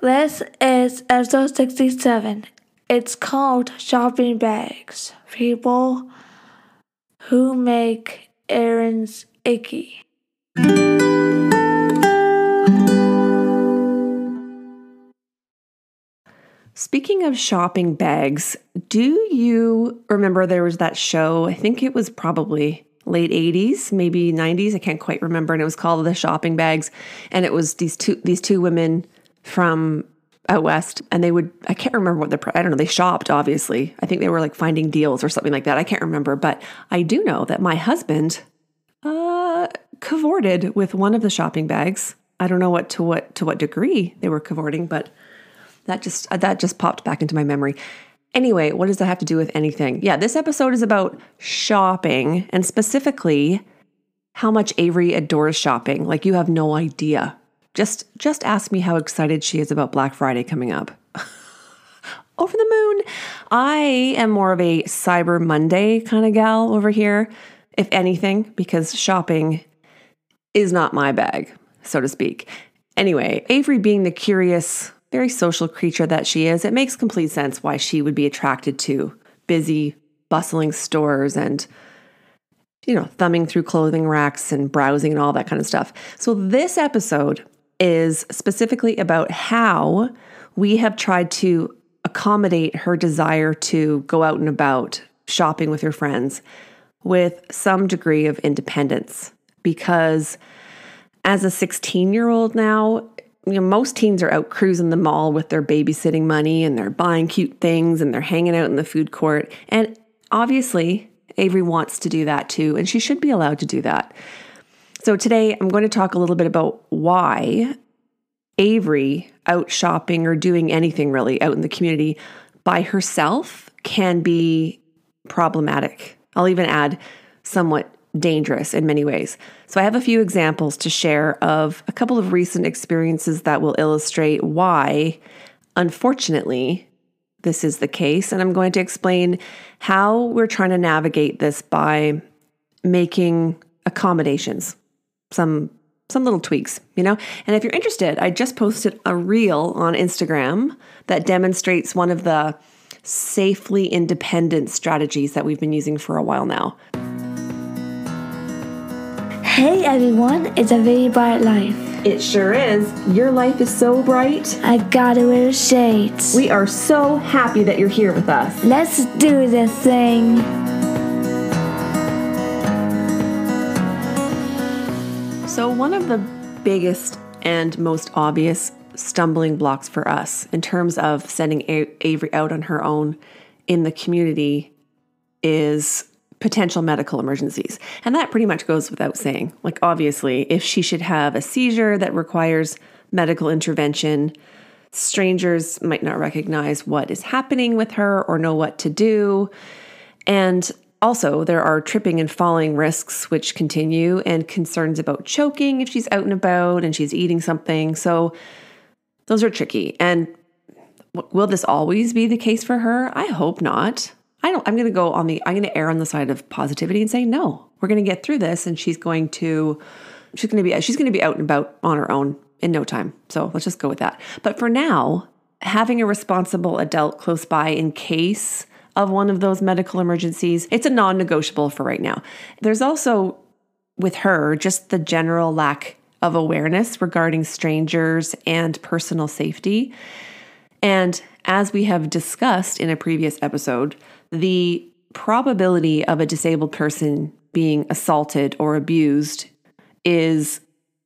This is episode 67. It's called Shopping Bags. People who make errands icky. Speaking of shopping bags, do you remember there was that show? I think it was probably late 80s, maybe 90s, I can't quite remember, and it was called The Shopping Bags and it was these two these two women from out west and they would I can't remember what the I don't know, they shopped obviously. I think they were like finding deals or something like that. I can't remember, but I do know that my husband uh cavorted with one of the shopping bags. I don't know what to what to what degree they were cavorting, but that just that just popped back into my memory. Anyway, what does that have to do with anything? Yeah, this episode is about shopping and specifically how much Avery adores shopping. Like you have no idea. Just just ask me how excited she is about Black Friday coming up. over the moon. I am more of a Cyber Monday kind of gal over here, if anything, because shopping is not my bag, so to speak. Anyway, Avery being the curious very social creature that she is, it makes complete sense why she would be attracted to busy, bustling stores and you know, thumbing through clothing racks and browsing and all that kind of stuff. So this episode is specifically about how we have tried to accommodate her desire to go out and about shopping with her friends with some degree of independence because as a 16 year old now, you know, most teens are out cruising the mall with their babysitting money and they're buying cute things and they're hanging out in the food court. And obviously, Avery wants to do that too, and she should be allowed to do that. So today I'm going to talk a little bit about why Avery out shopping or doing anything really out in the community by herself can be problematic. I'll even add somewhat dangerous in many ways. So, I have a few examples to share of a couple of recent experiences that will illustrate why, unfortunately, this is the case. And I'm going to explain how we're trying to navigate this by making accommodations, some some little tweaks, you know? And if you're interested, I just posted a reel on Instagram that demonstrates one of the safely independent strategies that we've been using for a while now. Hey everyone, it's a very bright life. It sure is. Your life is so bright. I gotta wear shades. We are so happy that you're here with us. Let's do this thing. So, one of the biggest and most obvious stumbling blocks for us in terms of sending Avery out on her own in the community is potential medical emergencies. And that pretty much goes without saying. Like, obviously, if she should have a seizure that requires medical intervention, strangers might not recognize what is happening with her or know what to do. And also, there are tripping and falling risks which continue, and concerns about choking if she's out and about and she's eating something. So, those are tricky. And will this always be the case for her? I hope not. I don't, I'm going to go on the, I'm going to err on the side of positivity and say, no, we're going to get through this. And she's going to, she's going to be, she's going to be out and about on her own in no time. So let's just go with that. But for now, having a responsible adult close by in case of one of those medical emergencies, it's a non negotiable for right now. There's also with her just the general lack of awareness regarding strangers and personal safety. And as we have discussed in a previous episode, the probability of a disabled person being assaulted or abused is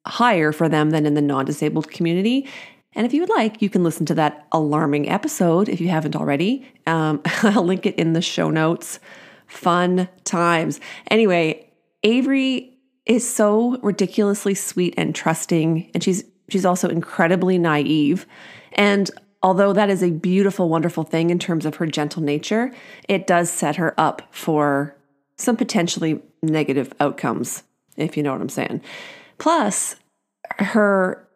higher for them than in the non disabled community. And if you would like, you can listen to that alarming episode if you haven't already. Um, I'll link it in the show notes. Fun times. Anyway, Avery is so ridiculously sweet and trusting, and she's she's also incredibly naive. And although that is a beautiful, wonderful thing in terms of her gentle nature, it does set her up for some potentially negative outcomes, if you know what I'm saying. Plus, her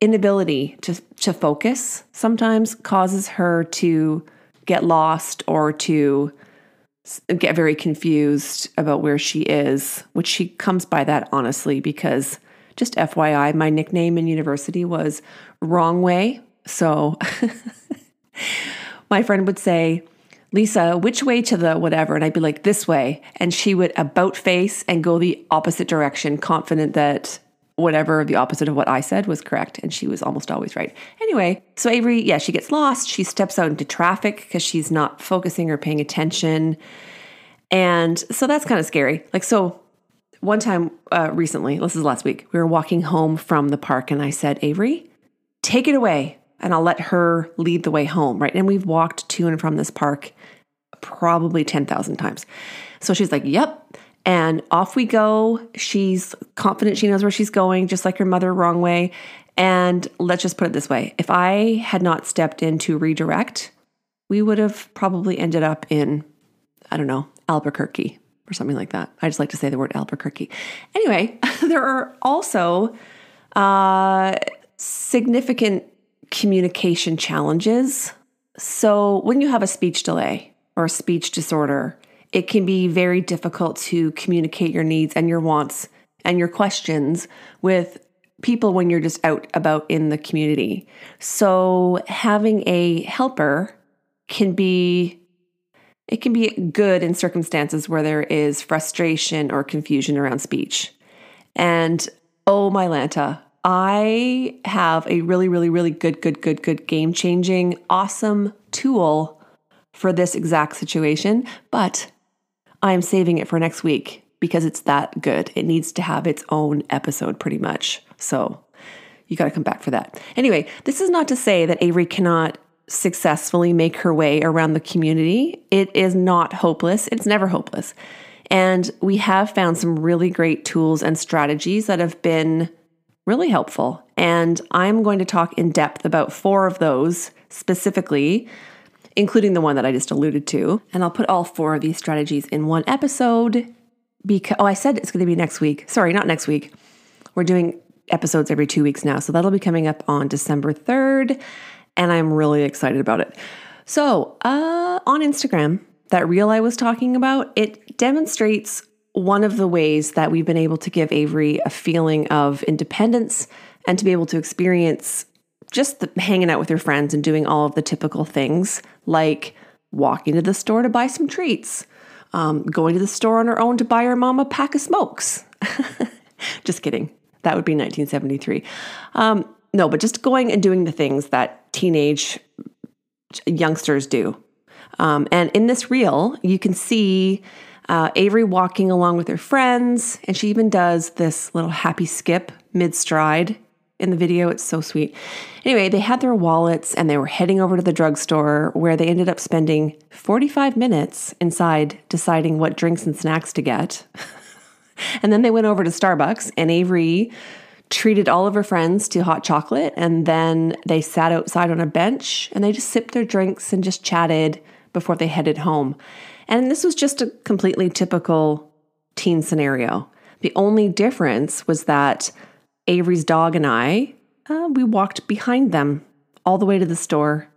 inability to, to focus sometimes causes her to get lost or to get very confused about where she is, which she comes by that honestly because just FYI, my nickname in university was Wrong Way So my friend would say, Lisa, which way to the whatever? And I'd be like, this way. And she would about face and go the opposite direction, confident that whatever the opposite of what I said was correct. And she was almost always right. Anyway, so Avery, yeah, she gets lost. She steps out into traffic because she's not focusing or paying attention. And so that's kind of scary. Like, so one time uh, recently, this is last week, we were walking home from the park and I said, Avery, take it away and I'll let her lead the way home, right? And we've walked to and from this park probably 10,000 times. So she's like, Yep. And off we go. She's confident she knows where she's going, just like her mother, wrong way. And let's just put it this way if I had not stepped in to redirect, we would have probably ended up in, I don't know, Albuquerque or something like that. I just like to say the word Albuquerque. Anyway, there are also uh, significant communication challenges. So, when you have a speech delay or a speech disorder, it can be very difficult to communicate your needs and your wants and your questions with people when you're just out about in the community. So, having a helper can be it can be good in circumstances where there is frustration or confusion around speech. And oh my Lanta, I have a really, really, really good, good, good, good game changing, awesome tool for this exact situation, but I am saving it for next week because it's that good. It needs to have its own episode pretty much. So you got to come back for that. Anyway, this is not to say that Avery cannot successfully make her way around the community. It is not hopeless, it's never hopeless. And we have found some really great tools and strategies that have been really helpful. And I'm going to talk in depth about four of those specifically, including the one that I just alluded to. And I'll put all four of these strategies in one episode because, oh, I said it's going to be next week. Sorry, not next week. We're doing episodes every two weeks now. So that'll be coming up on December 3rd. And I'm really excited about it. So, uh, on Instagram, that reel I was talking about, it demonstrates one of the ways that we've been able to give Avery a feeling of independence and to be able to experience just the, hanging out with her friends and doing all of the typical things like walking to the store to buy some treats, um, going to the store on her own to buy her mom a pack of smokes. just kidding. That would be 1973. Um, no, but just going and doing the things that teenage youngsters do. Um, and in this reel, you can see uh, Avery walking along with her friends, and she even does this little happy skip mid stride in the video. It's so sweet. Anyway, they had their wallets and they were heading over to the drugstore where they ended up spending 45 minutes inside deciding what drinks and snacks to get. and then they went over to Starbucks, and Avery treated all of her friends to hot chocolate. And then they sat outside on a bench and they just sipped their drinks and just chatted before they headed home. And this was just a completely typical teen scenario. The only difference was that Avery's dog and I, uh, we walked behind them all the way to the store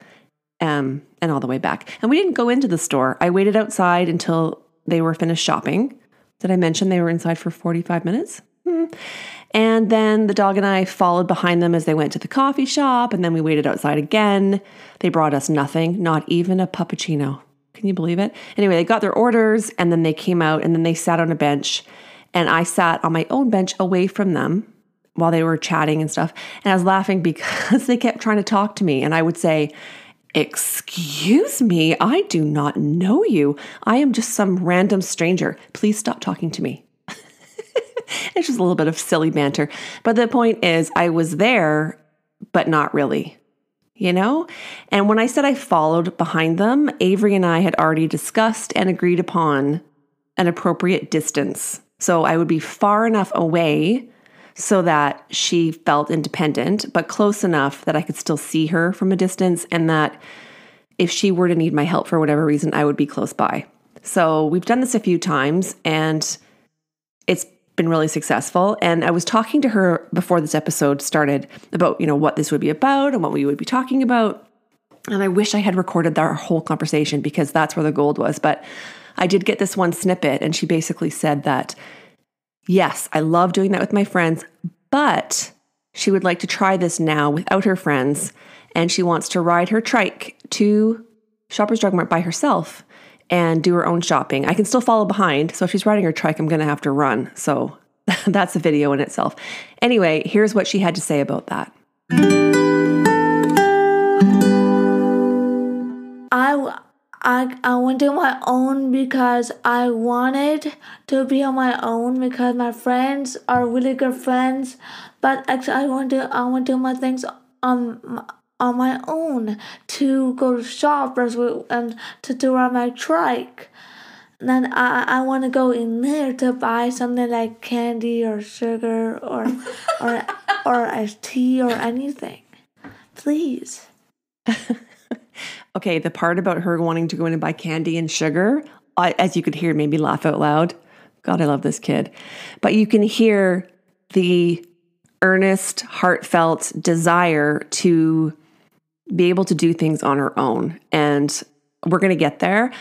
um, and all the way back. And we didn't go into the store. I waited outside until they were finished shopping. Did I mention they were inside for 45 minutes? Hmm. And then the dog and I followed behind them as they went to the coffee shop, and then we waited outside again. They brought us nothing, not even a puppuccino. Can you believe it? Anyway, they got their orders and then they came out and then they sat on a bench. And I sat on my own bench away from them while they were chatting and stuff. And I was laughing because they kept trying to talk to me. And I would say, Excuse me, I do not know you. I am just some random stranger. Please stop talking to me. it's just a little bit of silly banter. But the point is, I was there, but not really you know? And when I said I followed behind them, Avery and I had already discussed and agreed upon an appropriate distance. So I would be far enough away so that she felt independent, but close enough that I could still see her from a distance and that if she were to need my help for whatever reason, I would be close by. So we've done this a few times and it's been really successful. And I was talking to her before this episode started about, you know, what this would be about and what we would be talking about. And I wish I had recorded our whole conversation because that's where the gold was. But I did get this one snippet, and she basically said that, yes, I love doing that with my friends, but she would like to try this now without her friends and she wants to ride her trike to Shoppers Drug Mart by herself and do her own shopping. I can still follow behind. So if she's riding her trike, I'm going to have to run. So that's a video in itself. Anyway, here's what she had to say about that. I, I, I went to my own because I wanted to be on my own because my friends are really good friends. But actually, I want to I want to do my things on on my own to go to shoppers and to do on my trike. And Then I, I want to go in there to buy something like candy or sugar or or or a tea or anything. Please. okay, the part about her wanting to go in and buy candy and sugar, I, as you could hear, made me laugh out loud. God, I love this kid. But you can hear the earnest, heartfelt desire to be able to do things on her own. And we're going to get there.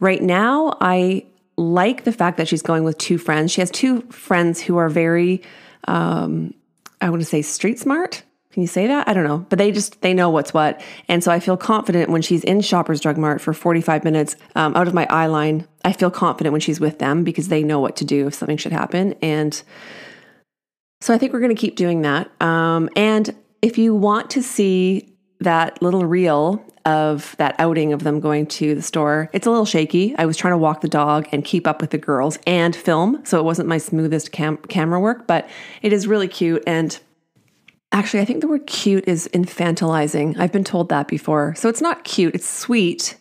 Right now, I like the fact that she's going with two friends. She has two friends who are very, um, I want to say street smart. Can you say that? I don't know, but they just they know what's what, and so I feel confident when she's in Shoppers Drug Mart for 45 minutes um, out of my eye line. I feel confident when she's with them because they know what to do if something should happen, and so I think we're going to keep doing that. Um, and if you want to see that little reel of that outing of them going to the store. It's a little shaky. I was trying to walk the dog and keep up with the girls and film, so it wasn't my smoothest cam- camera work, but it is really cute and actually I think the word cute is infantilizing. I've been told that before. So it's not cute, it's sweet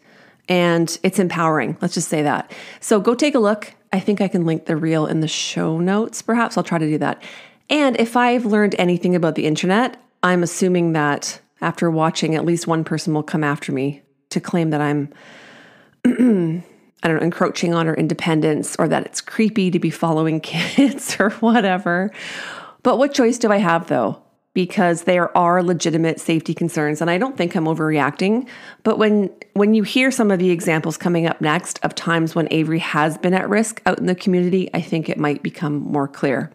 and it's empowering. Let's just say that. So go take a look. I think I can link the reel in the show notes. Perhaps I'll try to do that. And if I've learned anything about the internet, I'm assuming that after watching, at least one person will come after me to claim that I'm, I don't know, encroaching on her independence or that it's creepy to be following kids or whatever. But what choice do I have though? Because there are legitimate safety concerns, and I don't think I'm overreacting. But when when you hear some of the examples coming up next of times when Avery has been at risk out in the community, I think it might become more clear.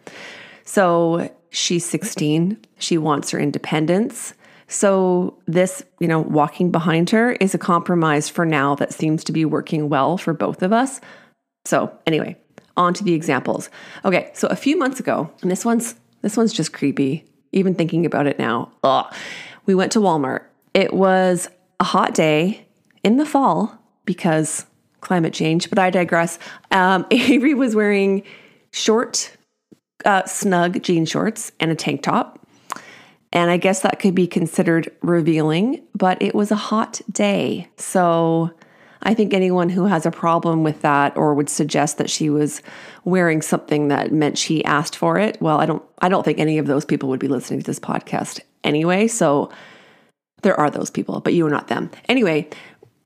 So she's 16. She wants her independence. So, this, you know, walking behind her is a compromise for now that seems to be working well for both of us. So, anyway, on to the examples. Okay, so a few months ago, and this one's this one's just creepy. Even thinking about it now. Ugh. We went to Walmart. It was a hot day in the fall because climate change, but I digress. Um, Avery was wearing short, uh, snug jean shorts and a tank top. And I guess that could be considered revealing, but it was a hot day. So I think anyone who has a problem with that or would suggest that she was wearing something that meant she asked for it, well, I don't I don't think any of those people would be listening to this podcast anyway. So there are those people, but you are not them. Anyway,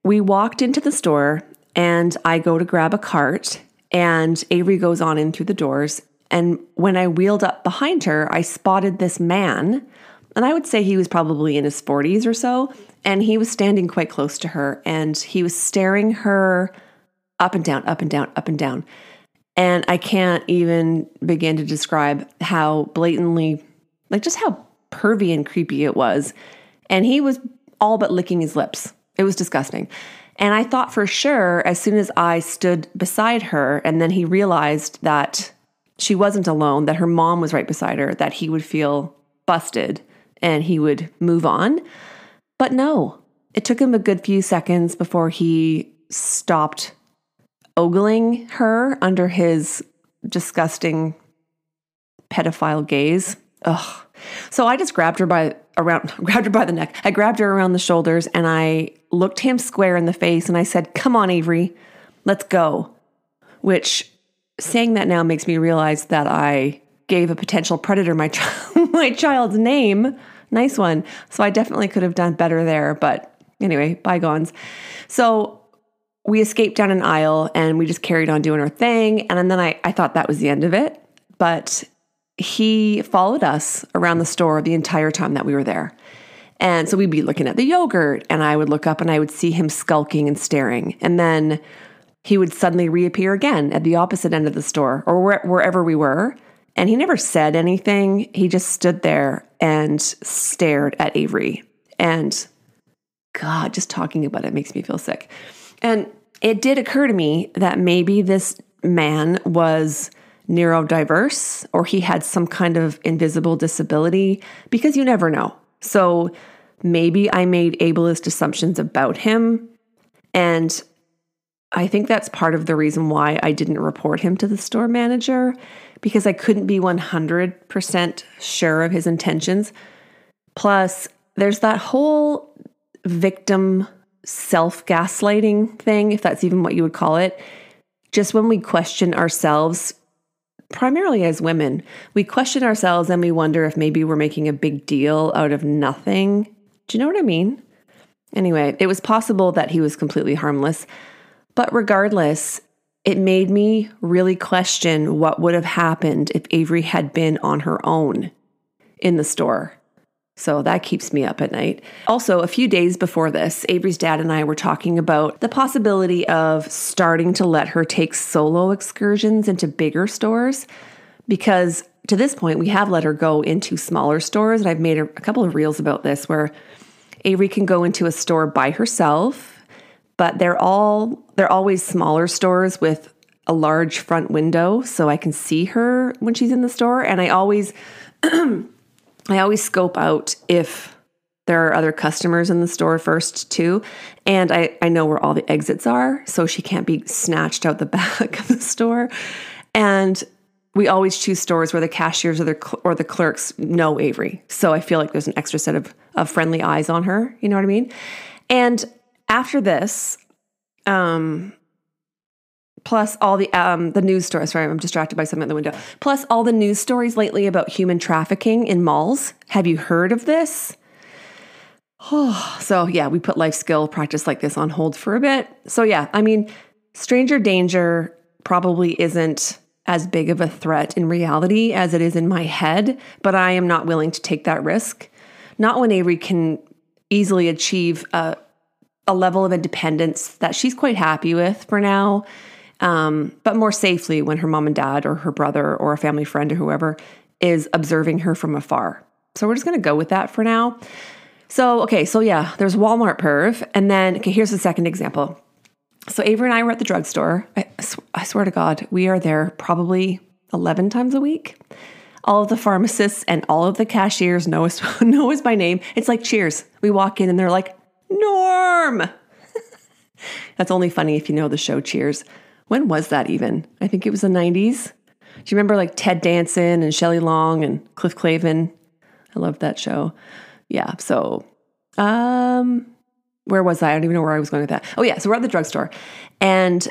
we walked into the store and I go to grab a cart and Avery goes on in through the doors and when I wheeled up behind her, I spotted this man and I would say he was probably in his 40s or so. And he was standing quite close to her and he was staring her up and down, up and down, up and down. And I can't even begin to describe how blatantly, like just how pervy and creepy it was. And he was all but licking his lips. It was disgusting. And I thought for sure, as soon as I stood beside her, and then he realized that she wasn't alone, that her mom was right beside her, that he would feel busted and he would move on. But no, it took him a good few seconds before he stopped ogling her under his disgusting pedophile gaze. Ugh. So I just grabbed her by around grabbed her by the neck. I grabbed her around the shoulders and I looked him square in the face and I said, "Come on, Avery. Let's go." Which saying that now makes me realize that I gave a potential predator my my child's name. Nice one. So I definitely could have done better there, but anyway, bygones. So we escaped down an aisle and we just carried on doing our thing. And then I, I thought that was the end of it. But he followed us around the store the entire time that we were there. And so we'd be looking at the yogurt, and I would look up and I would see him skulking and staring. And then he would suddenly reappear again at the opposite end of the store or wherever we were. And he never said anything. He just stood there and stared at Avery. And God, just talking about it makes me feel sick. And it did occur to me that maybe this man was neurodiverse or he had some kind of invisible disability because you never know. So maybe I made ableist assumptions about him. And I think that's part of the reason why I didn't report him to the store manager because I couldn't be 100% sure of his intentions. Plus, there's that whole victim self gaslighting thing, if that's even what you would call it. Just when we question ourselves, primarily as women, we question ourselves and we wonder if maybe we're making a big deal out of nothing. Do you know what I mean? Anyway, it was possible that he was completely harmless. But regardless, it made me really question what would have happened if Avery had been on her own in the store. So that keeps me up at night. Also, a few days before this, Avery's dad and I were talking about the possibility of starting to let her take solo excursions into bigger stores because to this point, we have let her go into smaller stores. And I've made a, couple of reels about this where Avery can go into a store by herself, but they're all they're always smaller stores with a large front window so I can see her when she's in the store and I always I always scope out if there are other customers in the store first too and I, I know where all the exits are so she can't be snatched out the back of the store and we always choose stores where the cashiers or the or the clerks know Avery so I feel like there's an extra set of, of friendly eyes on her you know what I mean? And after this um plus all the um, the news stories. Sorry, I'm distracted by something at the window. Plus all the news stories lately about human trafficking in malls. Have you heard of this? Oh, so yeah, we put life skill practice like this on hold for a bit. So yeah, I mean, stranger danger probably isn't as big of a threat in reality as it is in my head, but I am not willing to take that risk. Not when Avery can easily achieve a, a level of independence that she's quite happy with for now um, but more safely when her mom and dad or her brother or a family friend or whoever is observing her from afar. So we're just going to go with that for now. So, okay, so yeah, there's Walmart perv. And then, okay, here's the second example. So Avery and I were at the drugstore. I, I swear to God, we are there probably 11 times a week. All of the pharmacists and all of the cashiers know us, know us by name. It's like cheers. We walk in and they're like, That's only funny if you know the show Cheers. When was that even? I think it was the 90s. Do you remember like Ted Danson and Shelley Long and Cliff Clavin? I loved that show. Yeah. So, um, where was I? I don't even know where I was going with that. Oh, yeah. So we're at the drugstore. And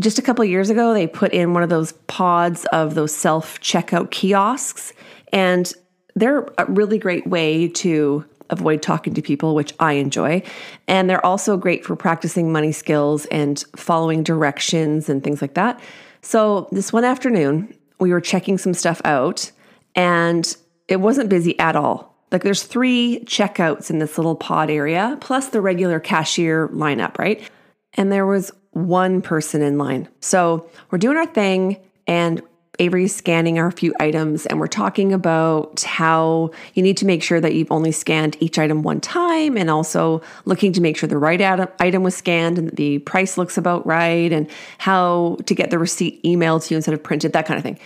just a couple years ago, they put in one of those pods of those self checkout kiosks. And they're a really great way to avoid talking to people, which I enjoy. And they're also great for practicing money skills and following directions and things like that. So, this one afternoon, we were checking some stuff out and it wasn't busy at all. Like, there's three checkouts in this little pod area, plus the regular cashier lineup, right? And there was one person in line. So, we're doing our thing and Avery's scanning our few items and we're talking about how you need to make sure that you've only scanned each item one time and also looking to make sure the right item was scanned and the price looks about right and how to get the receipt emailed to you instead of printed, that kind of thing.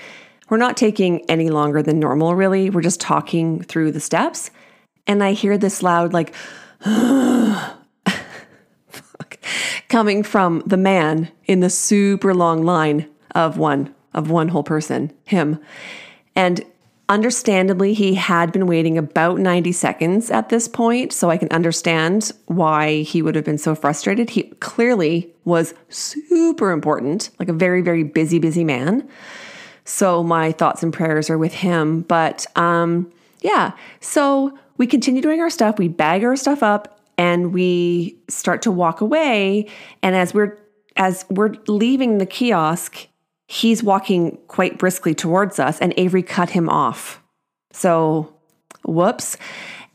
We're not taking any longer than normal, really. We're just talking through the steps. And I hear this loud, like, coming from the man in the super long line of one of one whole person, him. And understandably, he had been waiting about 90 seconds at this point, so I can understand why he would have been so frustrated. He clearly was super important, like a very, very busy, busy man. So my thoughts and prayers are with him. But um, yeah, so we continue doing our stuff, we bag our stuff up, and we start to walk away. And as we're as we're leaving the kiosk, he's walking quite briskly towards us, and Avery cut him off. So, whoops.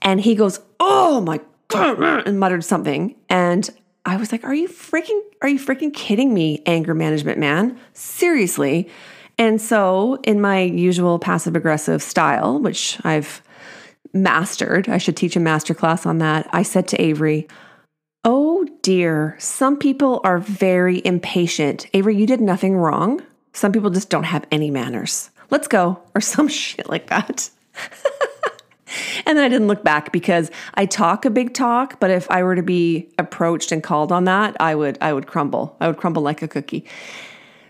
And he goes, Oh my God, and muttered something. And I was like, Are you freaking, are you freaking kidding me, anger management man? Seriously. And so, in my usual passive aggressive style, which I've mastered, I should teach a master class on that. I said to Avery, Oh dear, some people are very impatient. Avery, you did nothing wrong. Some people just don't have any manners. Let's go, or some shit like that. and then I didn't look back because I talk a big talk, but if I were to be approached and called on that, I would I would crumble. I would crumble like a cookie.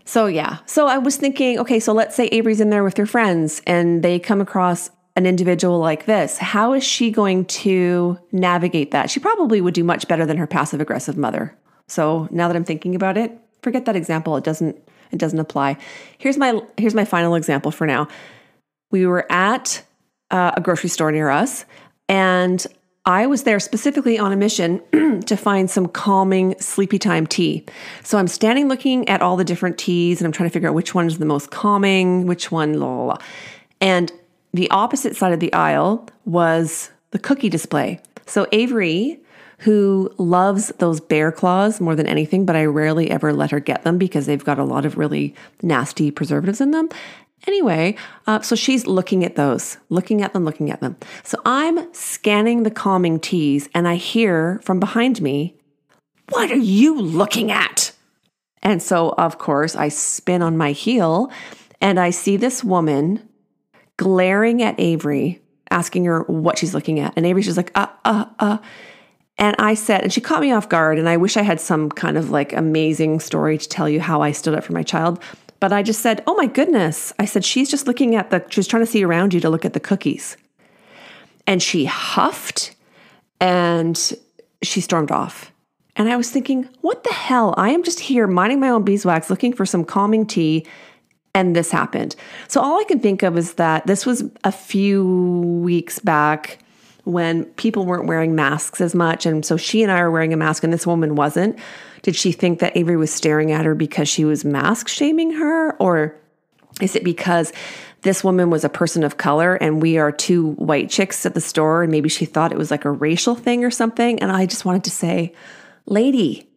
So yeah. So I was thinking, okay, so let's say Avery's in there with her friends and they come across an individual like this. How is she going to navigate that? She probably would do much better than her passive aggressive mother. So now that I'm thinking about it, forget that example. It doesn't it doesn't apply. Here's my here's my final example for now. We were at uh, a grocery store near us, and I was there specifically on a mission to find some calming sleepy time tea. So I'm standing looking at all the different teas and I'm trying to figure out which one is the most calming, which one, la la la. And the opposite side of the aisle was the cookie display. So Avery, who loves those bear claws more than anything, but I rarely ever let her get them because they've got a lot of really nasty preservatives in them. Anyway, uh, so she's looking at those, looking at them, looking at them. So I'm scanning the calming teas and I hear from behind me, What are you looking at? And so, of course, I spin on my heel and I see this woman glaring at Avery, asking her what she's looking at. And Avery's just like, uh, uh, uh. And I said, and she caught me off guard. And I wish I had some kind of like amazing story to tell you how I stood up for my child. But I just said, Oh my goodness. I said, She's just looking at the, she's trying to see around you to look at the cookies. And she huffed and she stormed off. And I was thinking, What the hell? I am just here minding my own beeswax, looking for some calming tea. And this happened. So all I can think of is that this was a few weeks back when people weren't wearing masks as much. And so she and I are wearing a mask and this woman wasn't. Did she think that Avery was staring at her because she was mask shaming her? Or is it because this woman was a person of color and we are two white chicks at the store and maybe she thought it was like a racial thing or something? And I just wanted to say, lady,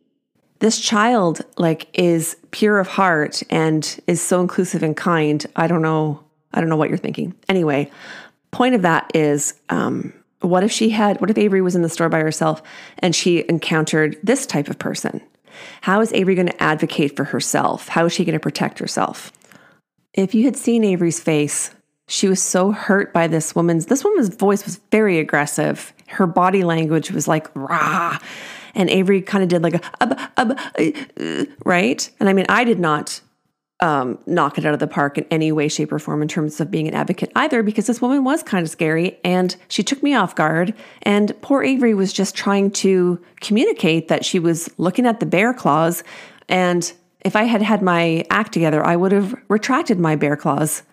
this child like is pure of heart and is so inclusive and kind. I don't know. I don't know what you're thinking. Anyway, point of that is um, what if she had, what if Avery was in the store by herself and she encountered this type of person? How is Avery going to advocate for herself? How is she going to protect herself? If you had seen Avery's face, she was so hurt by this woman's, this woman's voice was very aggressive. Her body language was like, rah. And Avery kind of did like a, uh, right? And I mean, I did not um, knock it out of the park in any way, shape, or form in terms of being an advocate either, because this woman was kind of scary and she took me off guard. And poor Avery was just trying to communicate that she was looking at the bear claws. And if I had had my act together, I would have retracted my bear claws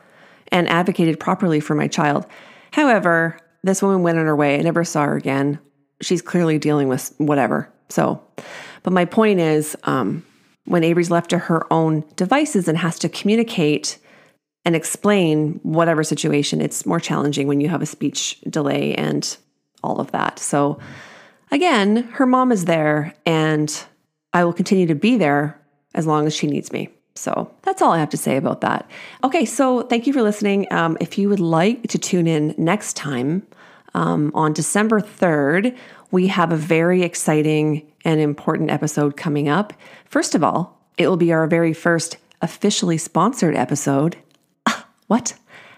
and advocated properly for my child. However, this woman went on her way. I never saw her again. She's clearly dealing with whatever. So, but my point is, um, when Avery's left to her own devices and has to communicate and explain whatever situation, it's more challenging when you have a speech delay and all of that. So, again, her mom is there, and I will continue to be there as long as she needs me. So that's all I have to say about that. Okay, so thank you for listening. Um, if you would like to tune in next time um, on December 3rd, we have a very exciting and important episode coming up. First of all, it will be our very first officially sponsored episode. Ah, what?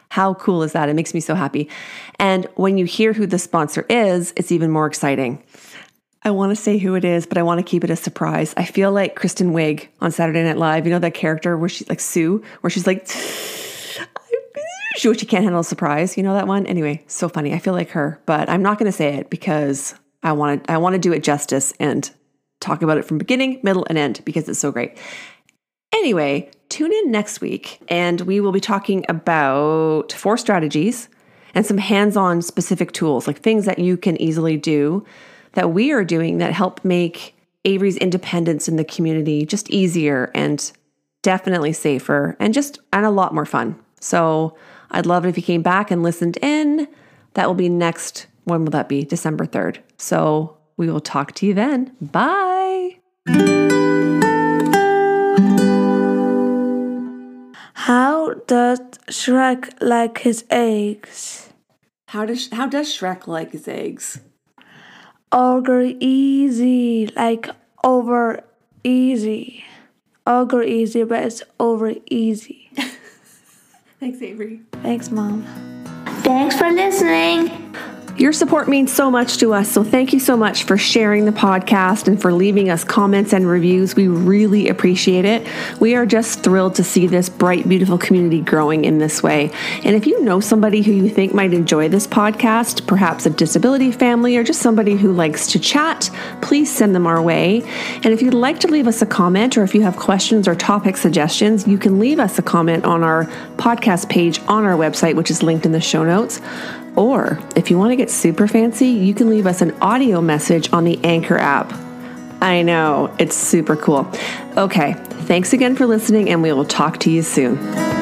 How cool is that? It makes me so happy. And when you hear who the sponsor is, it's even more exciting. I want to say who it is, but I want to keep it a surprise. I feel like Kristen Wiig on Saturday Night Live. You know that character where she's like Sue, where she's like, she, she can't handle a surprise. You know that one? Anyway, so funny. I feel like her, but I'm not going to say it because I want to I want to do it justice and talk about it from beginning, middle, and end because it's so great. Anyway, tune in next week and we will be talking about four strategies and some hands-on specific tools, like things that you can easily do that we are doing that help make Avery's independence in the community just easier and definitely safer and just and a lot more fun. So, I'd love it if you came back and listened in. That will be next when will that be? December 3rd. So we will talk to you then. Bye. How does Shrek like his eggs? How does how does Shrek like his eggs? Ogre easy, like over easy. Over easy, but it's over easy. Thanks, Avery. Thanks, Mom. Thanks for listening. Your support means so much to us, so thank you so much for sharing the podcast and for leaving us comments and reviews. We really appreciate it. We are just thrilled to see this bright, beautiful community growing in this way. And if you know somebody who you think might enjoy this podcast, perhaps a disability family or just somebody who likes to chat, please send them our way. And if you'd like to leave us a comment or if you have questions or topic suggestions, you can leave us a comment on our podcast page on our website, which is linked in the show notes. Or if you want to get super fancy, you can leave us an audio message on the Anchor app. I know, it's super cool. Okay, thanks again for listening, and we will talk to you soon.